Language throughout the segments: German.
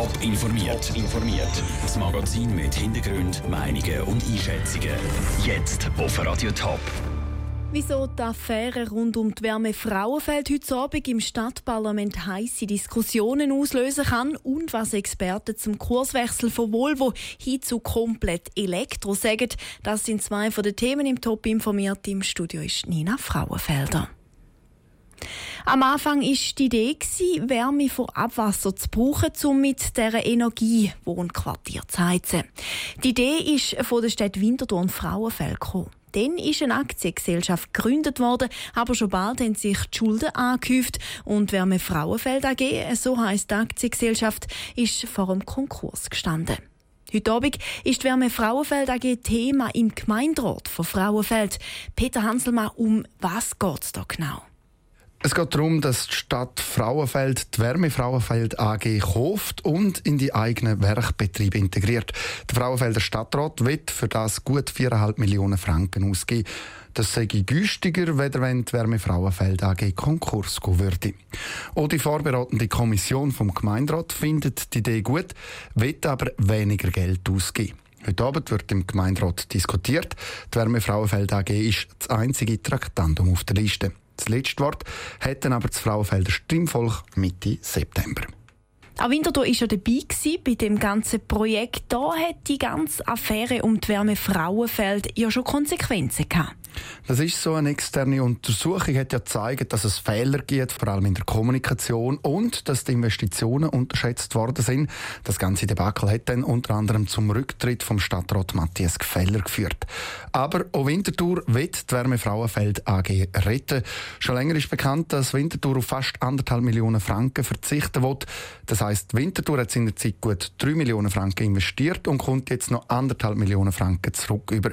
Top informiert. informiert. Das Magazin mit Hintergrund, Meinungen und Einschätzungen. Jetzt auf Radio Top. Wieso die Affäre rund um die Wärme Frauenfeld heute Abend im Stadtparlament heiße Diskussionen auslösen kann und was Experten zum Kurswechsel von Volvo hin zu komplett Elektro sagen, das sind zwei von den Themen im Top informiert. Im Studio ist Nina Frauenfelder. Am Anfang war die Idee, Wärme von Abwasser zu brauchen, um mit dieser Energie Wohnquartier zu heizen. Die Idee ist von der Stadt Winterthur und Frauenfeld gekommen. Dann ist eine Aktiengesellschaft gegründet worden, aber schon bald haben sich die Schulden angehäuft und Wärme Frauenfeld AG, so heisst die Aktiengesellschaft, ist vor dem Konkurs gestanden. Heute Abend ist Wärme Frauenfeld AG Thema im Gemeinderat von Frauenfeld. Peter Hanselmann, um was geht es da genau? Es geht darum, dass die Stadt Frauenfeld die Wärme Frauenfeld AG kauft und in die eigenen Werkbetriebe integriert. Der Frauenfelder Stadtrat wird für das gut 4,5 Millionen Franken ausgeben. Das sei günstiger, wenn die Wärme Frauenfeld AG Konkurs gehen würde. Auch die vorbereitende Kommission vom Gemeinderat findet die Idee gut, wird aber weniger Geld ausgeben. Heute Abend wird im Gemeinderat diskutiert. Die Wärme Frauenfeld AG ist das einzige Traktandum auf der Liste. Das letzte Wort hätten aber das Frauenfelder Stimmvolk Mitte September. Auch Winterthur war ja dabei bei dem ganzen Projekt. Da hat die ganze Affäre um die Wärme Frauenfeld ja schon Konsequenzen gehabt. Das ist so. Eine externe Untersuchung hat ja gezeigt, dass es Fehler gibt, vor allem in der Kommunikation und dass die Investitionen unterschätzt worden sind. Das ganze Debakel hat dann unter anderem zum Rücktritt vom Stadtrat Matthias Gefeller geführt. Aber auch Winterthur wird die Wärme Frauenfeld AG retten. Schon länger ist bekannt, dass Winterthur auf fast anderthalb Millionen Franken verzichten will. Das heisst, Winterthur hat in der Zeit gut drei Millionen Franken investiert und kommt jetzt noch anderthalb Millionen Franken zurück über.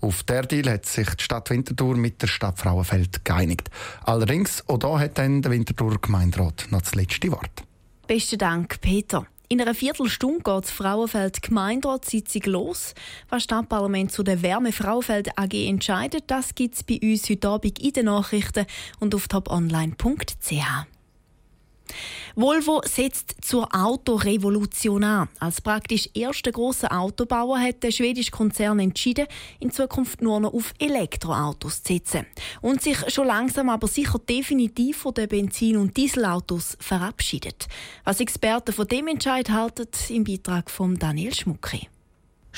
Auf der Deal hat sich die Stadt Stadt Winterthur mit der Stadt Frauenfeld geeinigt. Allerdings, auch da hat dann der Winterthur Gemeinderat noch das letzte Wort. Besten Dank, Peter. In einer Viertelstunde geht das Frauenfeld Gemeinderatssitzung los. Was das Stadtparlament zu der Wärme Frauenfeld AG entscheidet, das gibt es bei uns heute Abend in den Nachrichten und auf toponline.ch. Volvo setzt zur Autorevolution an. Als praktisch erster großer Autobauer hat der schwedische Konzern entschieden, in Zukunft nur noch auf Elektroautos zu setzen und sich schon langsam aber sicher definitiv von den Benzin- und Dieselautos verabschiedet. Was Experten von dem Entscheid halten, im Beitrag von Daniel Schmucki.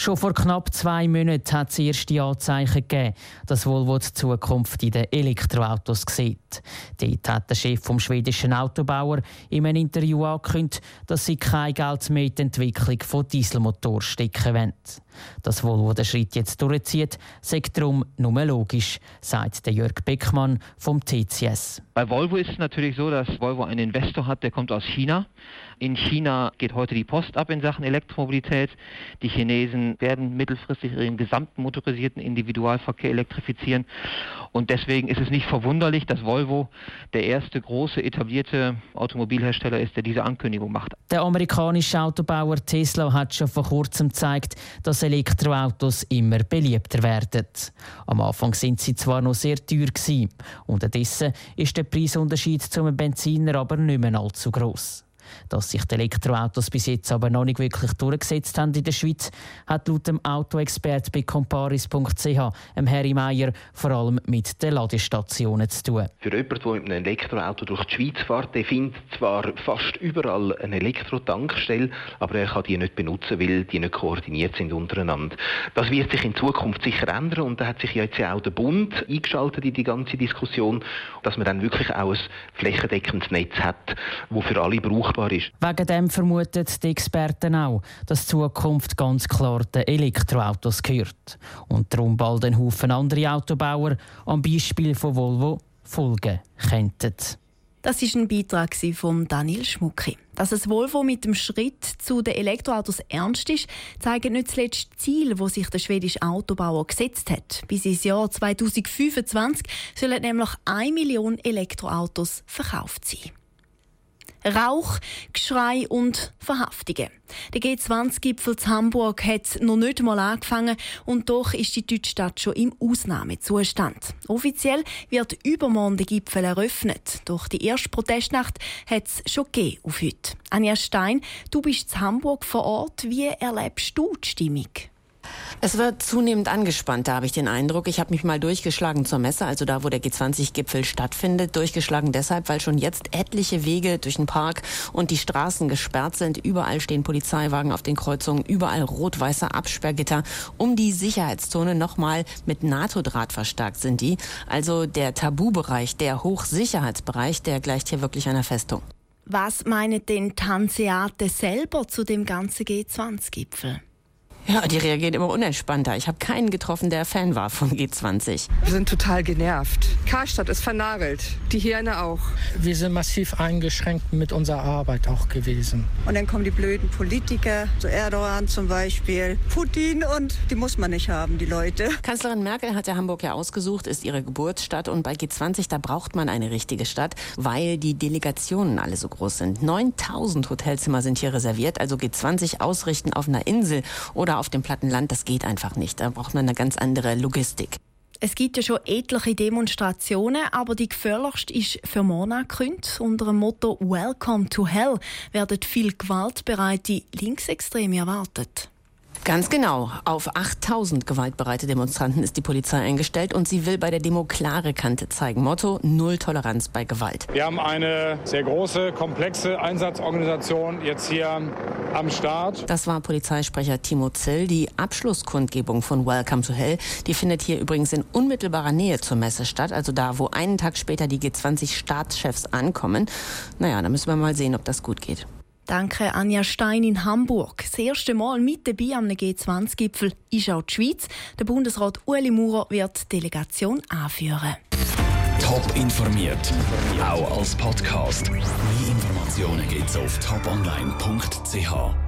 Schon vor knapp zwei Monaten hat es erste Anzeichen gegeben, dass Volvo die Zukunft in den Elektroautos sieht. Dort hat der Chef vom schwedischen Autobauer in einem Interview angekündigt, dass sie kein Geld mehr in die Entwicklung von Dieselmotoren stecken wollen. Dass Volvo den Schritt jetzt durchzieht, sagt darum nur logisch, sagt der Jörg Beckmann vom TCS. Bei Volvo ist es natürlich so, dass Volvo einen Investor hat, der kommt aus China. In China geht heute die Post ab in Sachen Elektromobilität. Die Chinesen werden mittelfristig ihren gesamten motorisierten Individualverkehr elektrifizieren. Und deswegen ist es nicht verwunderlich, dass Volvo der erste große etablierte Automobilhersteller ist, der diese Ankündigung macht. Der amerikanische Autobauer Tesla hat schon vor kurzem gezeigt, dass Elektroautos immer beliebter werden. Am Anfang sind sie zwar noch sehr teuer gewesen, unterdessen ist der Preisunterschied zum Benziner aber nicht mehr allzu groß. Dass sich die Elektroautos bis jetzt aber noch nicht wirklich durchgesetzt haben in der Schweiz, hat laut dem Autoexpert bei comparis.ch, Harry Meyer, vor allem mit den Ladestationen zu tun. Für jemanden, der mit einem Elektroauto durch die Schweiz fährt, der findet zwar fast überall eine Elektrotankstelle, aber er kann die nicht benutzen, weil die nicht koordiniert sind untereinander. Das wird sich in Zukunft sicher ändern und da hat sich jetzt auch der Bund eingeschaltet in die ganze Diskussion, dass man dann wirklich auch ein flächendeckendes Netz hat, das für alle braucht machbar ist. Wegen dem vermuten die Experten auch, dass Zukunft ganz klar den Elektroautos gehört. Und darum bald ein Haufen andere Autobauer am Beispiel von Volvo folgen könnten. Das ist ein Beitrag von Daniel Schmucki. Dass es Volvo mit dem Schritt zu den Elektroautos ernst ist, zeigen nicht zuletzt Ziele, die sich der schwedische Autobauer gesetzt hat. Bis ins Jahr 2025 sollen nämlich 1 Million Elektroautos verkauft sein. Rauch, Geschrei und Verhaftungen. Der G20-Gipfel zu Hamburg hat noch nicht mal angefangen und doch ist die deutsche Stadt schon im Ausnahmezustand. Offiziell wird übermorgen der Gipfel eröffnet. Doch die erste Protestnacht hat es schon auf heute. Anja Stein, du bist in Hamburg vor Ort. Wie erlebst du die Stimmung? Es wird zunehmend angespannter, habe ich den Eindruck. Ich habe mich mal durchgeschlagen zur Messe, also da, wo der G20-Gipfel stattfindet. Durchgeschlagen deshalb, weil schon jetzt etliche Wege durch den Park und die Straßen gesperrt sind. Überall stehen Polizeiwagen auf den Kreuzungen, überall rot-weiße Absperrgitter. Um die Sicherheitszone nochmal mit NATO-Draht verstärkt sind die. Also der Tabubereich, der Hochsicherheitsbereich, der gleicht hier wirklich einer Festung. Was meinen denn Tanseate selber zu dem ganzen G20-Gipfel? Ja, die reagieren immer unentspannter. Ich habe keinen getroffen, der Fan war vom G20. Wir sind total genervt. Karstadt ist vernagelt, die Hirne auch. Wir sind massiv eingeschränkt mit unserer Arbeit auch gewesen. Und dann kommen die blöden Politiker, so Erdogan zum Beispiel, Putin und die muss man nicht haben, die Leute. Kanzlerin Merkel hat ja Hamburg ja ausgesucht, ist ihre Geburtsstadt und bei G20 da braucht man eine richtige Stadt, weil die Delegationen alle so groß sind. 9000 Hotelzimmer sind hier reserviert, also G20 ausrichten auf einer Insel oder auf dem platten Land, das geht einfach nicht. Da braucht man eine ganz andere Logistik. Es gibt ja schon etliche Demonstrationen, aber die gefährlichste ist für morgen angekündigt. Unter dem Motto Welcome to Hell werden viel gewaltbereite Linksextreme erwartet. Ganz genau. Auf 8000 gewaltbereite Demonstranten ist die Polizei eingestellt und sie will bei der Demo klare Kante zeigen. Motto Null Toleranz bei Gewalt. Wir haben eine sehr große, komplexe Einsatzorganisation jetzt hier am Start. Das war Polizeisprecher Timo Zill. Die Abschlusskundgebung von Welcome to Hell, die findet hier übrigens in unmittelbarer Nähe zur Messe statt, also da, wo einen Tag später die G20-Staatschefs ankommen. Naja, da müssen wir mal sehen, ob das gut geht. Danke Anja Stein in Hamburg. Das erste Mal mit dabei am G20-Gipfel ist auch die Schweiz. Der Bundesrat Ueli Maurer wird die Delegation anführen. Top informiert, auch als Podcast. Mehr Informationen gibt's auf toponline.ch.